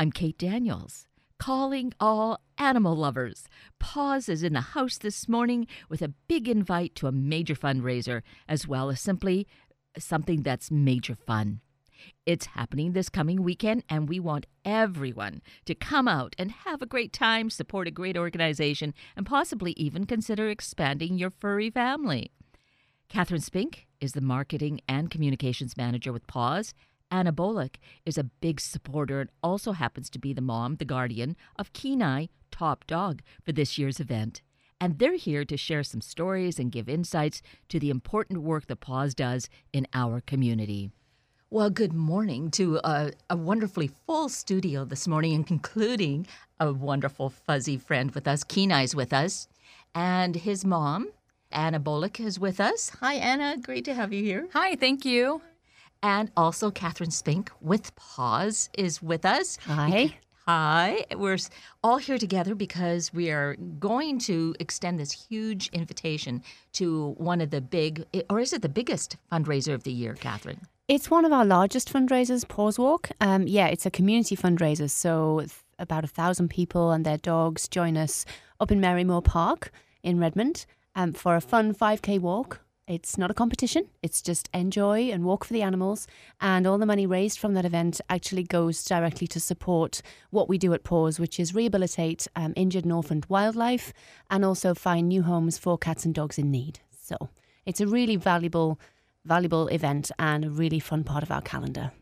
I'm Kate Daniels, calling all animal lovers. Paws is in the house this morning with a big invite to a major fundraiser, as well as simply something that's major fun. It's happening this coming weekend, and we want everyone to come out and have a great time, support a great organization, and possibly even consider expanding your furry family. Catherine Spink is the marketing and communications manager with Paws. Anna Bolick is a big supporter and also happens to be the mom, the guardian of Kenai Top Dog for this year's event. And they're here to share some stories and give insights to the important work that Paws does in our community. Well, good morning to a, a, wonderfully full studio this morning, and concluding a wonderful fuzzy friend with us. Kenai's with us, and his mom, Anna Bolick, is with us. Hi, Anna. Great to have you here. Hi, thank you. And also, Catherine Spink with Paws is with us. Hi. Hi. We're all here together because we are going to extend this huge invitation to one of the big, or is it the biggest fundraiser of the year, Catherine? It's one of our largest fundraisers, Paws Walk. Um, yeah, it's a community fundraiser. So about a thousand people and their dogs join us up in Marymoor Park in Redmond um, for a fun 5K walk. It's not a competition. It's just enjoy and walk for the animals. And all the money raised from that event actually goes directly to support what we do at Paws, which is rehabilitate um, injured and orphaned wildlife and also find new homes for cats and dogs in need. So it's a really valuable valuable event and a really fun part of our calendar.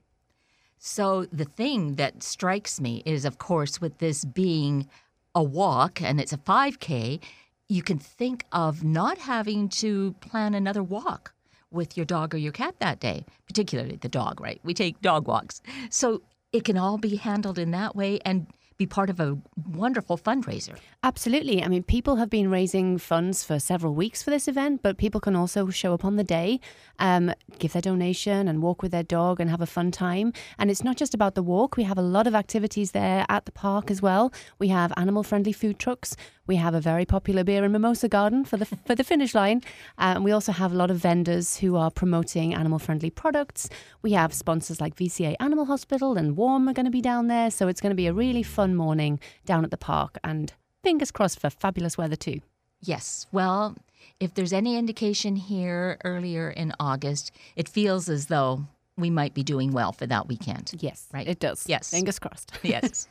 So, the thing that strikes me is, of course, with this being a walk and it's a 5K, you can think of not having to plan another walk with your dog or your cat that day, particularly the dog, right? We take dog walks. So, it can all be handled in that way. And be part of a wonderful fundraiser. Absolutely. I mean, people have been raising funds for several weeks for this event, but people can also show up on the day, um, give their donation, and walk with their dog and have a fun time. And it's not just about the walk, we have a lot of activities there at the park as well. We have animal friendly food trucks. We have a very popular beer and mimosa garden for the for the finish line, uh, and we also have a lot of vendors who are promoting animal friendly products. We have sponsors like VCA Animal Hospital and Warm are going to be down there, so it's going to be a really fun morning down at the park, and fingers crossed for fabulous weather too. Yes, well, if there's any indication here earlier in August, it feels as though we might be doing well for that weekend. Yes, right. It does. Yes, fingers crossed. yes.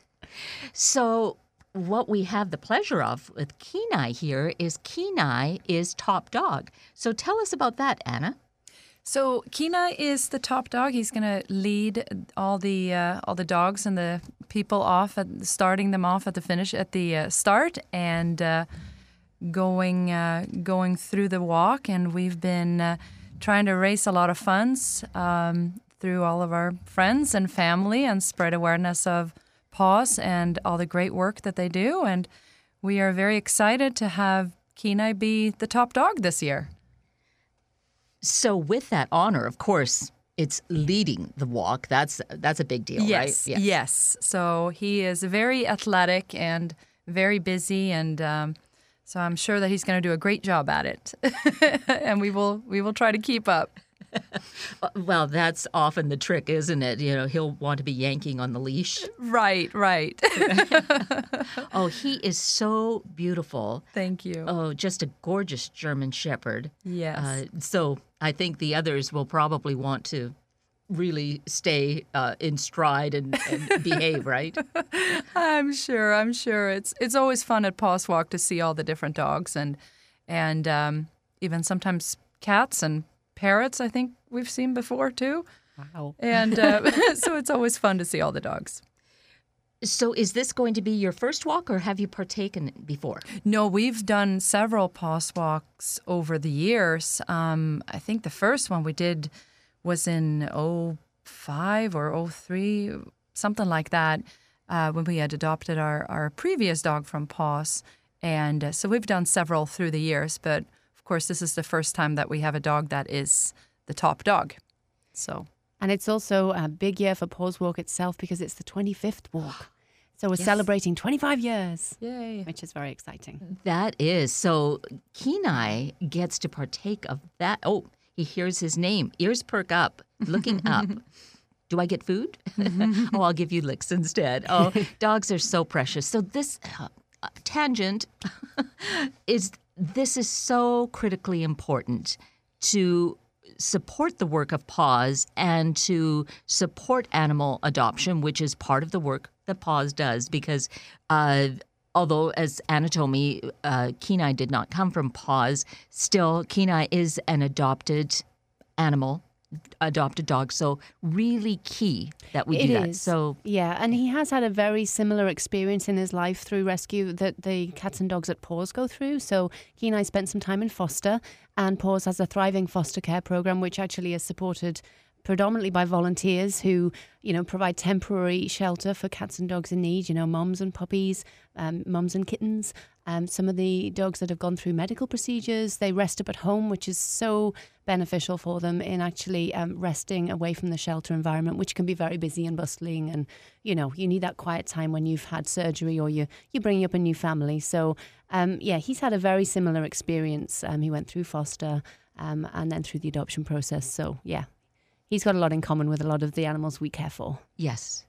So what we have the pleasure of with Kenai here is Kenai is top dog. So tell us about that, Anna. So Kenai is the top dog. He's going to lead all the uh, all the dogs and the people off at starting them off at the finish at the uh, start and uh, going uh, going through the walk. And we've been uh, trying to raise a lot of funds um, through all of our friends and family and spread awareness of Paws and all the great work that they do. And we are very excited to have Kenai be the top dog this year. So, with that honor, of course, it's leading the walk. That's that's a big deal, yes, right? Yes. Yes. So he is very athletic and very busy, and um, so I'm sure that he's going to do a great job at it. and we will we will try to keep up. Well, that's often the trick, isn't it? You know, he'll want to be yanking on the leash. Right, right. oh, he is so beautiful. Thank you. Oh, just a gorgeous German Shepherd. Yes. Uh, so I think the others will probably want to really stay uh, in stride and, and behave, right? I'm sure. I'm sure. It's it's always fun at Paws Walk to see all the different dogs and and um, even sometimes cats and parrots, I think we've seen before too. Wow. And uh, so it's always fun to see all the dogs. So, is this going to be your first walk, or have you partaken before? No, we've done several Paws walks over the years. Um, I think the first one we did was in 05 or 03, something like that, uh, when we had adopted our, our previous dog from Paws. And uh, so we've done several through the years, but course, this is the first time that we have a dog that is the top dog. So. And it's also a big year for Paws Walk itself because it's the 25th walk. So we're yes. celebrating 25 years. Yay. Which is very exciting. That is. So Kenai gets to partake of that. Oh, he hears his name. Ears perk up, looking up. do I get food? oh, I'll give you licks instead. Oh, dogs are so precious. So this uh, tangent is this is so critically important to support the work of PAWS and to support animal adoption, which is part of the work that PAWS does. Because uh, although, as me, uh, Kenai did not come from PAWS, still Kenai is an adopted animal adopted dog. So really key that we It do that. is. So Yeah, and he has had a very similar experience in his life through rescue that the cats and dogs at Paws go through. So he and I spent some time in foster, and Paws has a thriving foster care program, which actually is supported predominantly by volunteers who, you know, provide temporary shelter for cats and dogs in need. You know, mums and puppies, um, mums and kittens. Um, some of the dogs that have gone through medical procedures, they rest up at home, which is so beneficial for them in actually um, resting away from the shelter environment, which can be very busy and bustling. And you know, you need that quiet time when you've had surgery or you you're bringing up a new family. So um, yeah, he's had a very similar experience. Um, he went through foster um, and then through the adoption process. So yeah, he's got a lot in common with a lot of the animals we care for. Yes.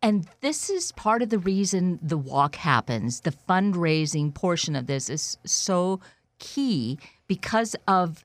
And this is part of the reason the walk happens. The fundraising portion of this is so key because of,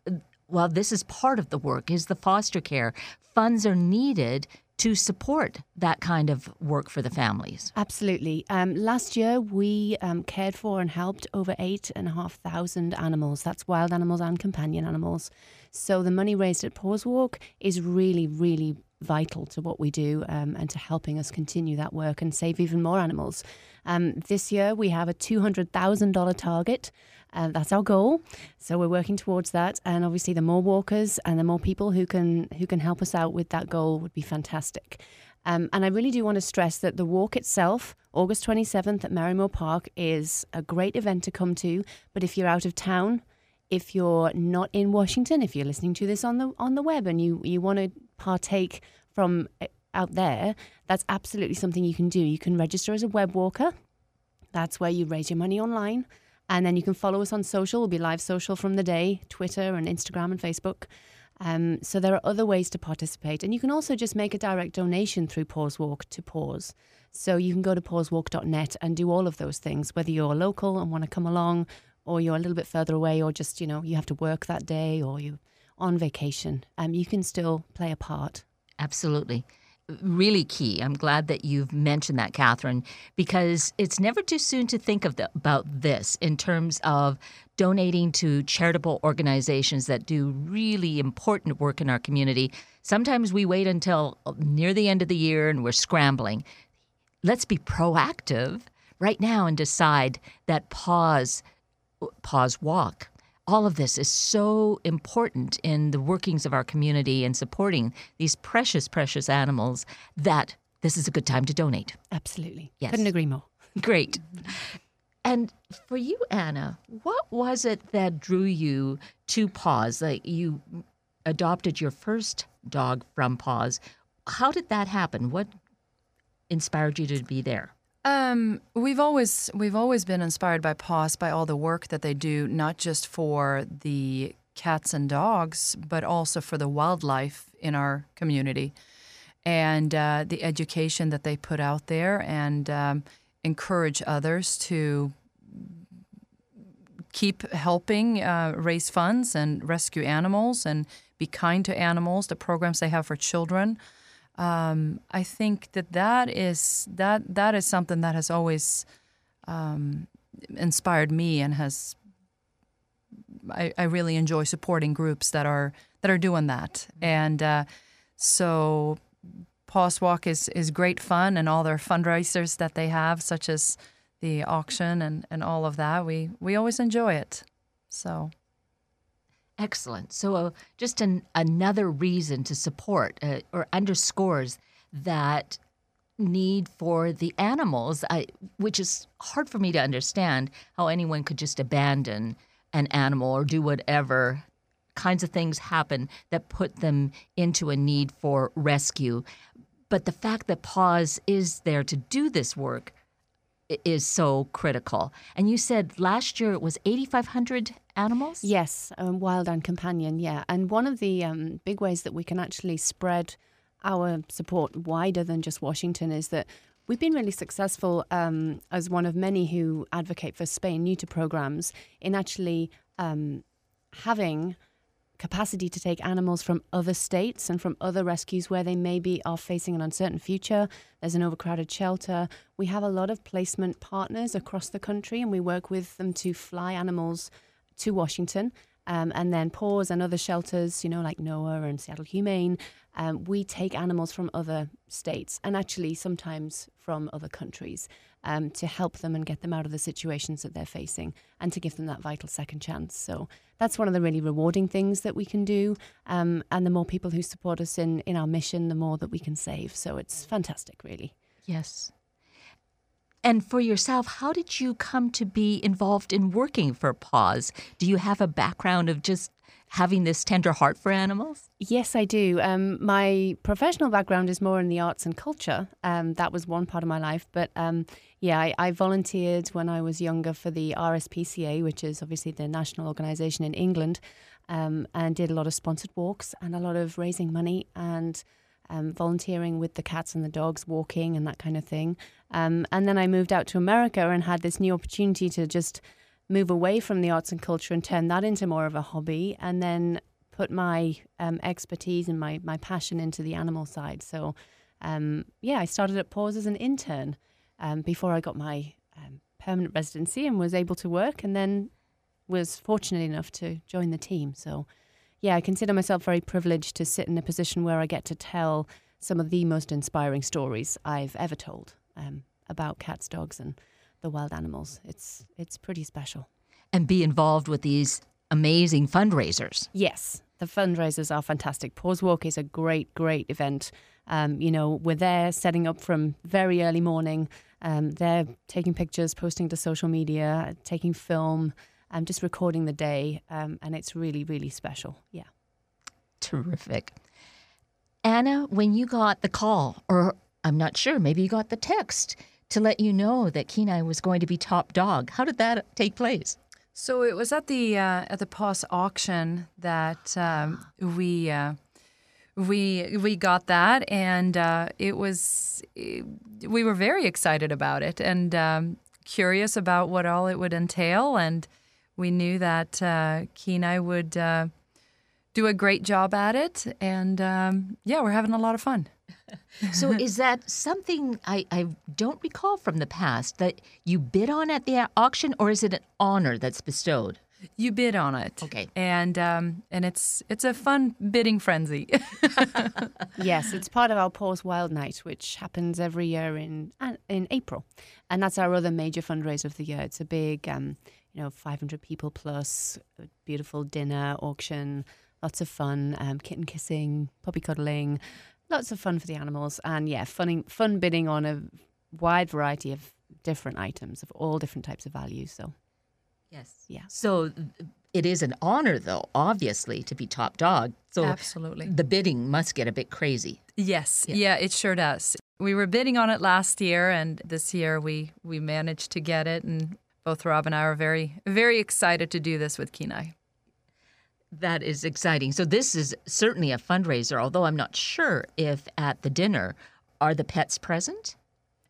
well, this is part of the work, is the foster care. Funds are needed to support that kind of work for the families. Absolutely. Um, last year, we um, cared for and helped over eight and a half thousand animals. That's wild animals and companion animals. So the money raised at Paws Walk is really, really vital to what we do um, and to helping us continue that work and save even more animals. Um, this year, we have a $200,000 target. Uh, that's our goal. So we're working towards that, and obviously, the more walkers and the more people who can who can help us out with that goal would be fantastic. Um, and I really do want to stress that the walk itself, August 27th at Marymoor Park, is a great event to come to. But if you're out of town, if you're not in Washington, if you're listening to this on the on the web and you you want to partake from uh, out there, that's absolutely something you can do. You can register as a web walker. That's where you raise your money online. And then you can follow us on social. We'll be live social from the day, Twitter and Instagram and Facebook. Um, so there are other ways to participate. And you can also just make a direct donation through Paws Walk to Paws. So you can go to pawswalk.net and do all of those things, whether you're local and want to come along, or you're a little bit further away, or just, you know, you have to work that day, or you're on vacation. Um, you can still play a part. Absolutely. Really key. I'm glad that you've mentioned that, Catherine, because it's never too soon to think of the, about this in terms of donating to charitable organizations that do really important work in our community. Sometimes we wait until near the end of the year and we're scrambling. Let's be proactive right now and decide that Paws, Paws walk all of this is so important in the workings of our community and supporting these precious, precious animals that this is a good time to donate. Absolutely. Yes. Couldn't agree more. Great. And for you, Anna, what was it that drew you to Paws? Like you adopted your first dog from Paws. How did that happen? What inspired you to be there? Um, we've always we've always been inspired by PAWS by all the work that they do, not just for the cats and dogs, but also for the wildlife in our community, and uh, the education that they put out there, and um, encourage others to keep helping uh, raise funds and rescue animals and be kind to animals. The programs they have for children um, I think that that is that that is something that has always um, inspired me and has I, I, really enjoy supporting groups that are that are doing that. And uh, so Paws Walk is is great fun and all their fundraisers that they have such as the auction and, and all of that we we always enjoy it. So Excellent. So, uh, just an, another reason to support uh, or underscores that need for the animals, I, which is hard for me to understand how anyone could just abandon an animal or do whatever kinds of things happen that put them into a need for rescue. But the fact that Paws is there to do this work is so critical. And you said last year it was 8,500 animals? Yes, um, wild and companion, yeah. And one of the um, big ways that we can actually spread our support wider than just Washington is that we've been really successful um, as one of many who advocate for spay and neuter programs in actually um, having capacity to take animals from other states and from other rescues where they maybe are facing an uncertain future. There's an overcrowded shelter. We have a lot of placement partners across the country, and we work with them to fly animals to Washington. Um, and then PAWS and other shelters, you know, like NOAH and Seattle Humane, um, we take animals from other states and actually sometimes from other countries um, to help them and get them out of the situations that they're facing and to give them that vital second chance. So that's one of the really rewarding things that we can do. Um, and the more people who support us in, in our mission, the more that we can save. So it's fantastic, really. Yes. And for yourself, how did you come to be involved in working for PAWS? Do you have a background of just having this tender heart for animals? Yes, I do. Um, my professional background is more in the arts and culture. Um, that was one part of my life. But um, yeah, I, I, volunteered when I was younger for the RSPCA, which is obviously the national organisation in England, um, and did a lot of sponsored walks and a lot of raising money and um, volunteering with the cats and the dogs, walking and that kind of thing. Um, and then I moved out to America and had this new opportunity to just move away from the arts and culture and turn that into more of a hobby, and then put my um, expertise and my my passion into the animal side. So, um, yeah, I started at PAWS as an intern um, before I got my um, permanent residency and was able to work, and then was fortunate enough to join the team. So yeah, I consider myself very privileged to sit in a position where I get to tell some of the most inspiring stories I've ever told um, about cats, dogs, and the wild animals. It's it's pretty special. And be involved with these amazing fundraisers. Yes, the fundraisers are fantastic. PAWS Walk is a great, great event. Um, you know, we're there setting up from very early morning. Um, they're taking pictures, posting to social media, taking film. I'm just recording the day, um, and it's really, really special. Yeah. Terrific. Anna, when you got the call, or I'm not sure, maybe you got the text to let you know that Kenai was going to be top dog, how did that take place? So it was at the uh, at the PAWS auction that um, we uh, we we got that, and uh, it was it, we were very excited about it and um, curious about what all it would entail and we knew that uh, Kenai would uh, do a great job at it, and um, yeah, we're having a lot of fun. so, is that something I, I don't recall from the past that you bid on at the auction, or is it an honor that's bestowed? You bid on it, okay, and um, and it's it's a fun bidding frenzy. yes, it's part of our PAWS Wild Night, which happens every year in uh, in April, and that's our other major fundraiser of the year. It's a big um, you know, 500 people plus, beautiful dinner, auction, lots of fun, um, kitten kissing, puppy cuddling, lots of fun for the animals. And yeah, fun, fun bidding on a wide variety of different items of all different types of values. So, yes. Yeah. So it is an honor, though, obviously, to be top dog. So absolutely, the bidding must get a bit crazy. Yes, yeah. yeah, it sure does. We were bidding on it last year, and this year we we managed to get it, and both Rob and I are very, very excited to do this with Kenai. That is exciting. So this is certainly a fundraiser, although I'm not sure if at the dinner are the pets present.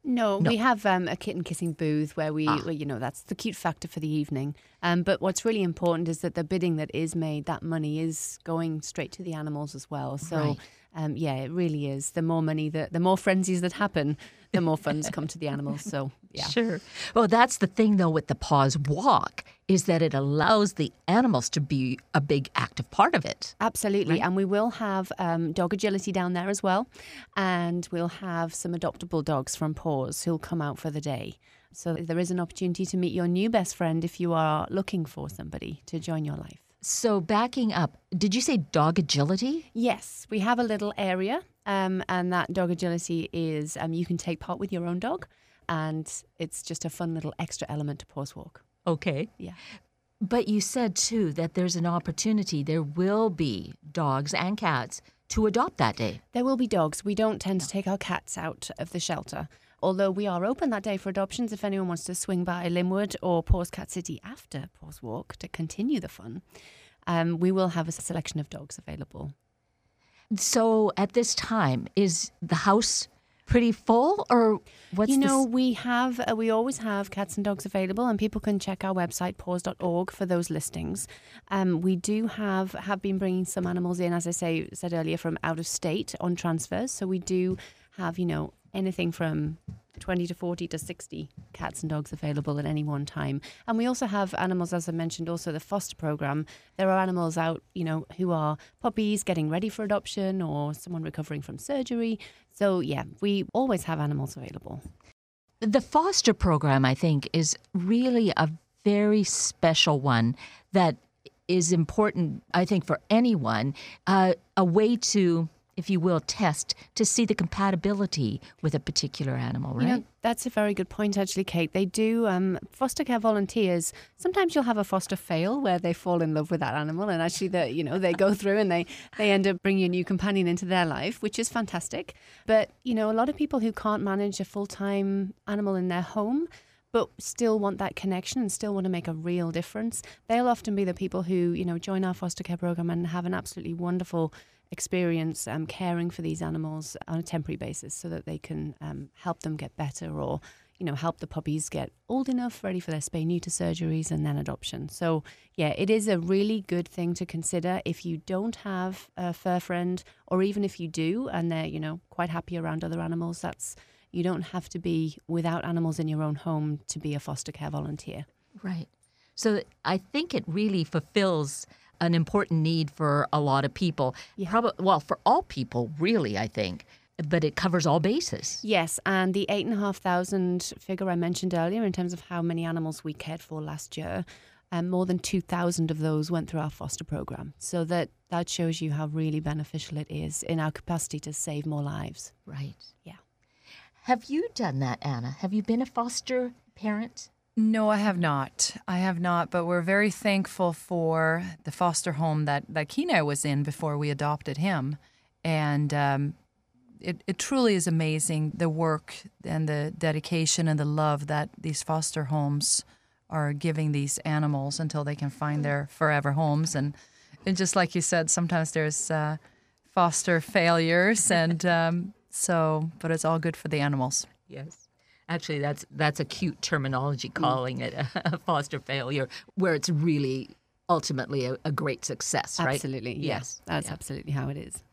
No, no. we have um, a kitten kissing booth where we, ah. well, you know, that's the cute factor for the evening. Um, but what's really important is that the bidding that is made, that money is going straight to the animals as well. So, right. um, yeah, it really is. The more money, that the more frenzies that happen, the more funds come to the animals. So, yeah. Sure. Well, that's the thing, though, with the PAWS Walk is that it allows the animals to be a big active part of it. Absolutely. Right? And we will have um, dog agility down there as well. And we'll have some adoptable dogs from PAWS who'll come out for the day. So there is an opportunity to meet your new best friend if you are looking for somebody to join your life. So, backing up, did you say dog agility? Yes, we have a little area, um, and that dog agility is um, you can take part with your own dog, and it's just a fun little extra element to Paws Walk. Okay. Yeah. But you said too that there's an opportunity, there will be dogs and cats to adopt that day. There will be dogs. We don't tend to take our cats out of the shelter although we are open that day for adoptions if anyone wants to swing by Lynnwood or PAWS Cat City after PAWS Walk to continue the fun, um, we will have a selection of dogs available. So at this time, is the house pretty full or what's you know, this? we have, uh, we always have cats and dogs available, and people can check our website paws.org for those listings. Um, we do have have been bringing some animals in, as I say said earlier, from out of state on transfers. So we do have, you know, anything from 20 to 40 to 60 cats and dogs available at any one time. And we also have animals, as I mentioned, also the foster program. There are animals out, you know, who are puppies getting ready for adoption or someone recovering from surgery. So, yeah, we always have animals available. the foster program, I think, is really a very special one that is important, I think, for anyone. Uh, a way to, if you will, test to see the compatibility with a particular animal, right? You know, that's a very good point, actually, Kate. They do um, foster care volunteers. Sometimes you'll have a foster fail where they fall in love with that animal, and actually, they you know they go through and they they end up bringing a new companion into their life, which is fantastic. But you know, a lot of people who can't manage a full time animal in their home. But still want that connection and still want to make a real difference. They'll often be the people who, you know, join our foster care program and have an absolutely wonderful experience um, caring for these animals on a temporary basis so that they can um, help them get better or you know help the puppies get old enough ready for their spay neuter surgeries and then adoption so yeah it is a really good thing to consider if you don't have a fur friend or even if you do and they're you know quite happy around other animals that's you don't have to be without animals in your own home to be a foster care volunteer Right. So I think it really fulfills an important need for a lot of people. Probably, well, for all people, really, I think. But it covers all bases. Yes, and the eight and a half thousand figure I mentioned earlier in terms of how many animals we cared for last year, um, more than two thousand of those went through our foster program. So that that shows you how really beneficial it is in our capacity to save more lives. Right. Yeah. Have you done that, Anna? Have you been a foster parent? No, I have not. I have not, but we're very thankful for the foster home that, that Kenai was in before we adopted him. And um, it, it truly is amazing the work and the dedication and the love that these foster homes are giving these animals until they can find their forever homes. And, and just like you said, sometimes there's uh, foster failures. And um, so, but it's all good for the animals. Yes. Actually, that's that's a cute terminology mm. calling it a, a foster failure, where it's really ultimately a, a great success, right? Absolutely, yes, that's absolutely how it is.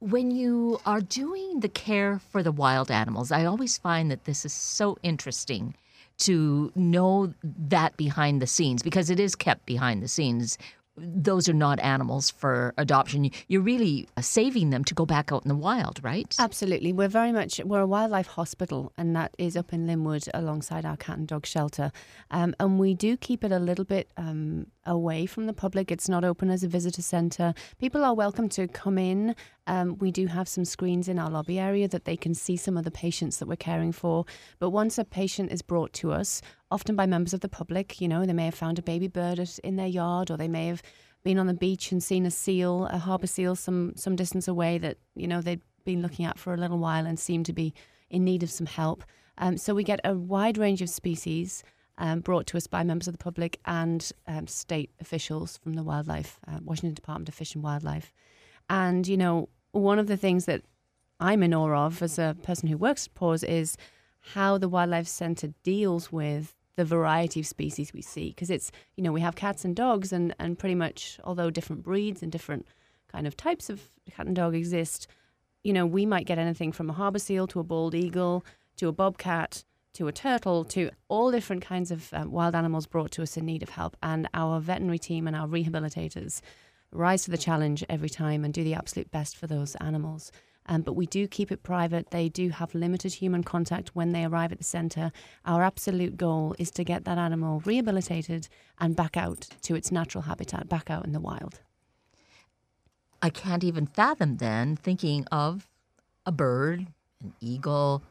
When you are doing the care for the wild animals, I always find that this is so interesting to know that behind the scenes because it is kept behind the scenes. Those are not animals for adoption. You're really saving them to go back out in the wild, right? Absolutely. We're very much, we're a wildlife hospital, and that is up in Lynnwood alongside our cat and dog shelter. Um, and we do keep it a little bit um, away from the public. It's not open as a visitor centre. People are welcome to come in. Um, we do have some screens in our lobby area that they can see some of the patients that we're caring for. But once a patient is brought to us, often by members of the public, you know, they may have found a baby bird in their yard, or they may have been on the beach and seen a seal, a harbour seal, some some distance away that you know they'd been looking at for a little while and seem to be in need of some help. Um, so we get a wide range of species um, brought to us by members of the public and um, state officials from the Wildlife uh, Washington Department of Fish and Wildlife. And you know, one of the things that I'm in awe of as a person who works at PAWS is how the Wildlife Centre deals with the variety of species we see. Because it's, you know, we have cats and dogs, and, and pretty much, although different breeds and different kind of types of cat and dog exist, you know, we might get anything from a harbour seal to a bald eagle to a bobcat to a turtle to all different kinds of um, wild animals brought to us in need of help. And our veterinary team and our rehabilitators rise to the challenge every time and do the absolute best for those animals. Um, but we do keep it private. They do have limited human contact when they arrive at the centre. Our absolute goal is to get that animal rehabilitated and back out to its natural habitat, back out in the wild. I can't even fathom then thinking of a bird, an eagle,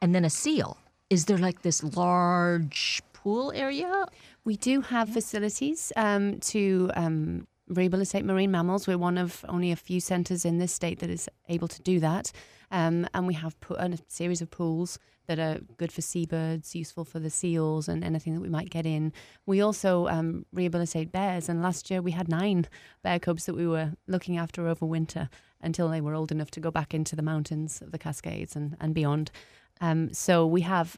and then a seal. Is there like this large pool area? We do have facilities um, to um, rehabilitate marine mammals. We're one of only a few centres in this state that is able to do that. Um, and we have put a series of pools that are good for seabirds, useful for the seals and anything that we might get in. We also um, rehabilitate bears, and last year we had nine bear cubs that we were looking after over winter until they were old enough to go back into the mountains of the Cascades and, and beyond. Um, so we have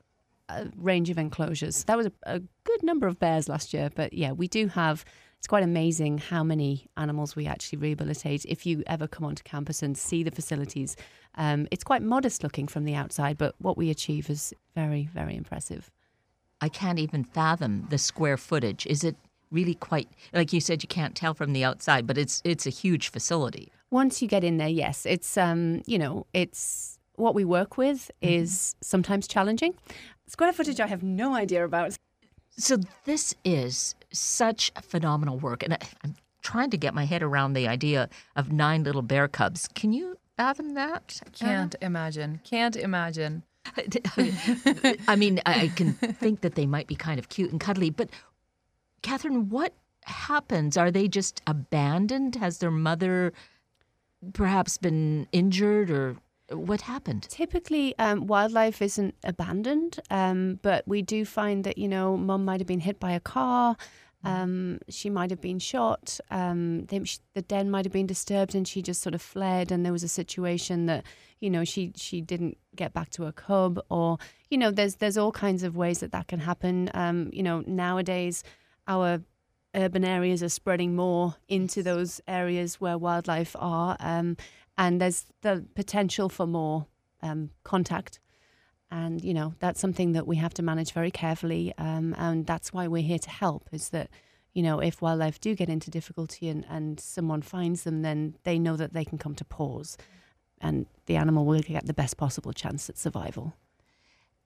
a range of enclosures. That was a, a good number of bears last year, but yeah, we do have it's quite amazing how many animals we actually rehabilitate. If you ever come onto campus and see the facilities, um, it's quite modest looking from the outside, but what we achieve is very, very impressive. I can't even fathom the square footage. Is it really quite like you said? You can't tell from the outside, but it's it's a huge facility. Once you get in there, yes, it's um, you know, it's what we work with is mm-hmm. sometimes challenging. Square footage, I have no idea about. So this is such phenomenal work, and I, I'm trying to get my head around the idea of nine little bear cubs. Can you fathom that? Can't imagine. Can't imagine. I mean, I can think that they might be kind of cute and cuddly, but Catherine, what happens? Are they just abandoned? Has their mother perhaps been injured or what happened? Typically, um, wildlife isn't abandoned, um, but we do find that, you know, mum might have been hit by a car. Mm. Um, she might have been shot. Um, they, she, the den might have been disturbed, and she just sort of fled. And there was a situation that, you know, she she didn't get back to her cub, or you know, there's there's all kinds of ways that that can happen. Um, you know, nowadays our urban areas are spreading more into those areas where wildlife are. Um, and there's the potential for more um, contact. And you know that's something that we have to manage very carefully, um, and that's why we're here to help. Is that you know if wildlife do get into difficulty and, and someone finds them, then they know that they can come to Paws, and the animal will get the best possible chance at survival.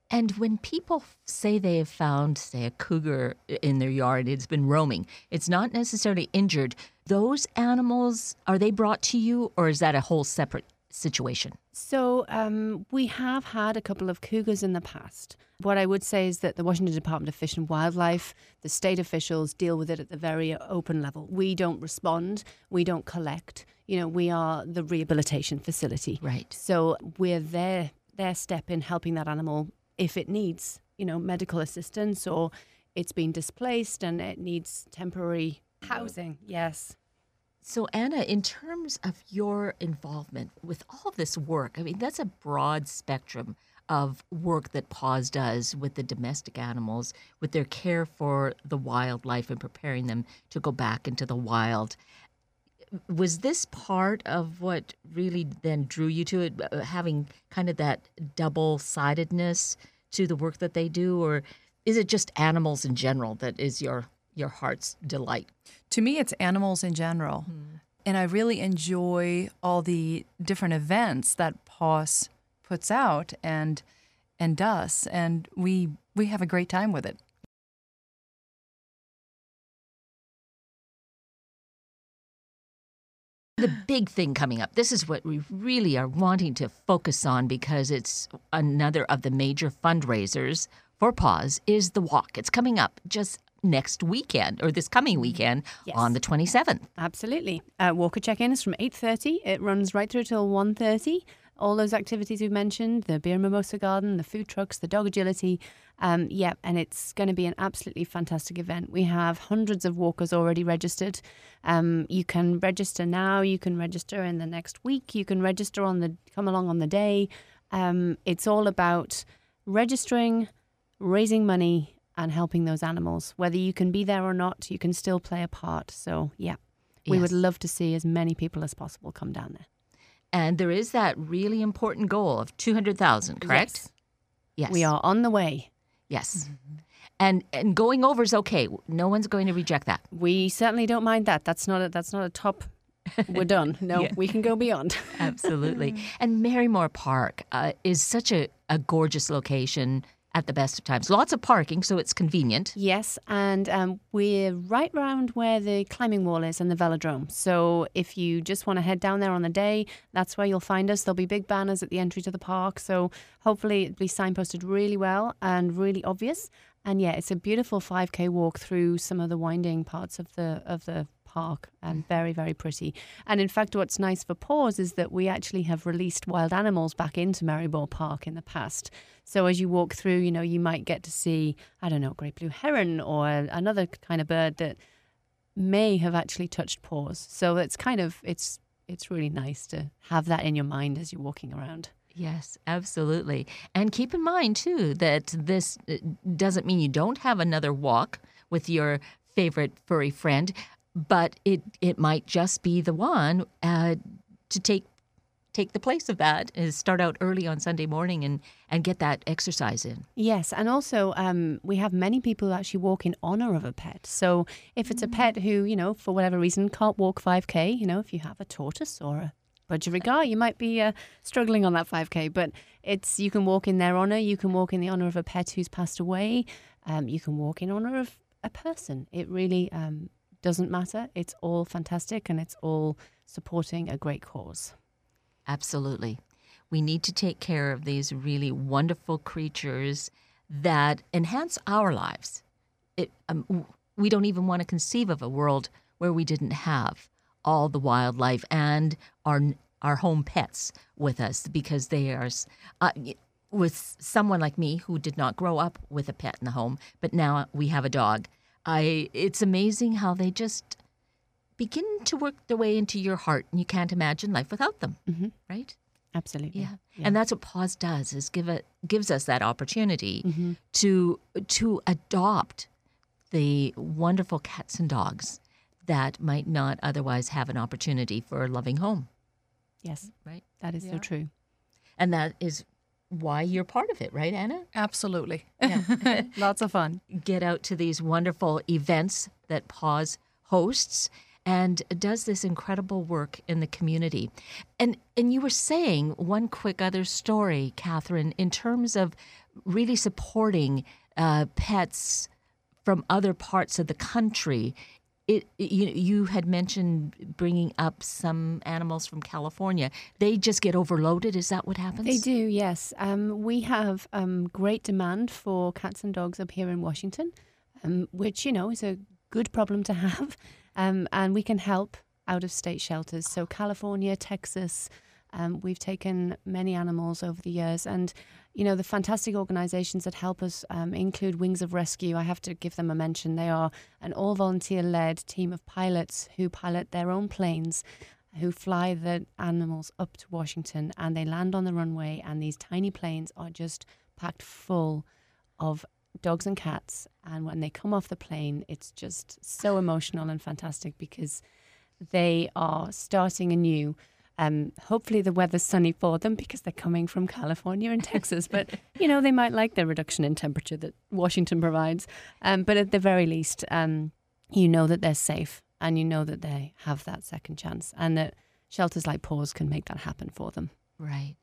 And when people say they have found, say, a cougar in their yard, it's been roaming, it's not necessarily injured. Those animals, are they brought to you or is that a whole separate situation? So um, we have had a couple of cougars in the past. What I would say is that the Washington Department of Fish and Wildlife, the state officials deal with it at the very open level. We don't respond, we don't collect. You know, we are the rehabilitation facility. Right. So we're there, their step in helping that animal if it needs, you know, medical assistance or it's been displaced and it needs temporary housing. Yes. So, Anna, in terms of your involvement with all of this work, I mean, that's a broad spectrum of work that PAWS does with the domestic animals, with their care for the wildlife and preparing them to go back into the wild. Was this part of what really then drew you to it, uh, having kind of that double sidedness to the work that they do, or is it just animals in general that is your your heart's delight? To me, it's animals in general, hmm. and I really enjoy all the different events that PAWS puts out and and does, and we we have a great time with it. The big thing coming up, this is what we really are wanting to focus on because it's another of the major fundraisers for PAWS is the walk. It's coming up just next weekend or this coming weekend yes. on the 27th. Absolutely. Uh, Walker check-in is from 8.30. It runs right through till 1.30 all those activities we've mentioned the beer mimosa garden, the food trucks, the dog agility. Um, yeah, and it's going to be an absolutely fantastic event. We have hundreds of walkers already registered. Um, you can register now, you can register in the next week, you can register on the come along on the day. Um, it's all about registering, raising money, and helping those animals. Whether you can be there or not, you can still play a part. So, yeah, we yes. would love to see as many people as possible come down there. And there is that really important goal of 200,000, correct? Yes. yes. We are on the way. Yes. Mm-hmm. And and going over is okay. No one's going to reject that. We certainly don't mind that. That's not a that's not a top we're done. No, yeah. we can go beyond. Absolutely. And Marymoor Park uh, is such a, a gorgeous location at the best of times. Lots of parking, so it's convenient. Yes, and um, we're right round where the climbing wall is and the velodrome. So if you just want to head down there on the day, that's where you'll find us. There'll be big banners at the entry to the park. So hopefully it'll be signposted really well and really obvious. And yeah, it's a beautiful 5k walk through some of the winding parts of the of the Park. and very, very pretty. And in fact, what's nice for Paws is that we actually have released wild animals back into Marymoor Park in the past. So as you walk through, you know, you might get to see, I don't know, great blue heron or another kind of bird that may have actually touched paws. So it's kind of it's it's really nice to have that in your mind as you're walking around. Yes, absolutely. And keep in mind, too, that this uh, doesn't mean you don't have another walk with your favorite furry friend, but it, it might just be the one uh, to take take the place of that is start out early on Sunday morning and, and get that exercise in. Yes, and also um, we have many people who actually walk in honor of a pet. So if it's a pet who, you know, for whatever reason can't walk 5K, you know, if you have a tortoise or a budgerigar, you might be uh, struggling on that 5K, but it's you can walk in their honor. You can walk in the honor of a pet who's passed away. Um, you can walk in honor of a person. It really um, doesn't matter. It's all fantastic and it's all supporting a great cause. Absolutely. We need to take care of these really wonderful creatures that enhance our lives. It, um, we don't even want to conceive of a world where we didn't have all the wildlife and our our home pets with us because they are uh, with someone like me who did not grow up with a pet in the home, but now we have a dog. I it's amazing how they just begin to work their way into your heart and you can't imagine life without them mm-hmm. right absolutely yeah. yeah. and that's what paws does is give it gives us that opportunity mm-hmm. to to adopt the wonderful cats and dogs that might not otherwise have an opportunity for a loving home yes right that is yeah. so true and that is why you're part of it, right, Anna? Absolutely. Yeah. Lots of fun. Get out to these wonderful events that Paws hosts and does this incredible work in the community. And and you were saying one quick other story, Catherine, in terms of really supporting uh, pets from other parts of the country. It, you, you had mentioned bringing up some animals from California. They just get overloaded. Is that what happens? They do, yes. Um, we have um, great demand for cats and dogs up here in Washington, um, which, you know, is a good problem to have. Um, and we can help out of state shelters. So, California, Texas, um, we've taken many animals over the years. And, you know, the fantastic organizations that help us um, include Wings of Rescue. I have to give them a mention. They are an all volunteer led team of pilots who pilot their own planes. Who fly the animals up to Washington and they land on the runway, and these tiny planes are just packed full of dogs and cats. And when they come off the plane, it's just so emotional and fantastic because they are starting anew. Um, hopefully the weather's sunny for them because they're coming from California and Texas. But you know they might like the reduction in temperature that Washington provides. Um, but at the very least, um, you know that they're safe and you know that they have that second chance, and that shelters like Paws can make that happen for them. Right.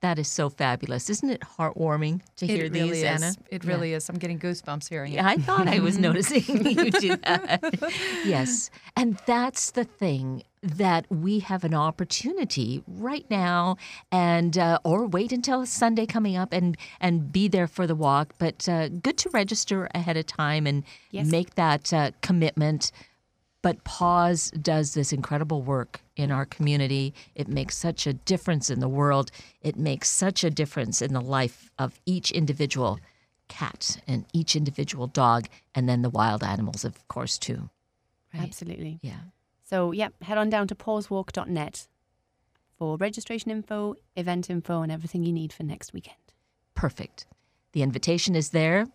That is so fabulous. Isn't it heartwarming to hear it these, really Anna? Is. It really yeah. is. I'm getting goosebumps hearing yeah, it. I thought I was noticing you do that. yes. And that's the thing that we have an opportunity right now and uh, or wait until Sunday coming up and and be there for the walk but uh, good to register ahead of time and yes. make that uh, commitment but Paws does this incredible work in our community. It makes such a difference in the world. It makes such a difference in the life of each individual cat and each individual dog, and then the wild animals, of course, too. Right? Absolutely. Yeah. So, yeah, head on down to pawswalk.net for registration info, event info, and everything you need for next weekend. Perfect. The invitation is there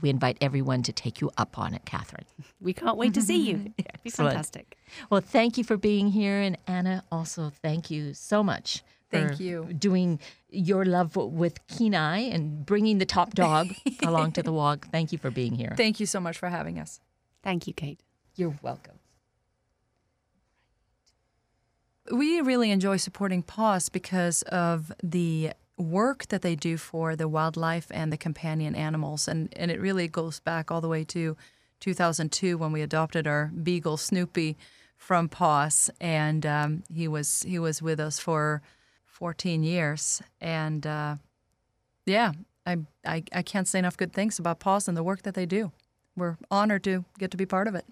we invite everyone to take you up on it, Catherine. We can't wait to see you. It'd be fantastic. Well, thank you for being here. And Anna, also thank you so much. Thank you. Doing your love with Kenai and bringing the top dog along to the walk. Thank you for being here. Thank you so much for having us. Thank you, Kate. You're welcome. We really enjoy supporting PAWS because of the work that they do for the wildlife and the companion animals. And, and it really goes back all the way to 2002 when we adopted our beagle Snoopy from Paws, and um, he was he was with us for 14 years. And uh, yeah, I, I I can't say enough good things about Paws and the work that they do. We're honored to get to be part of it.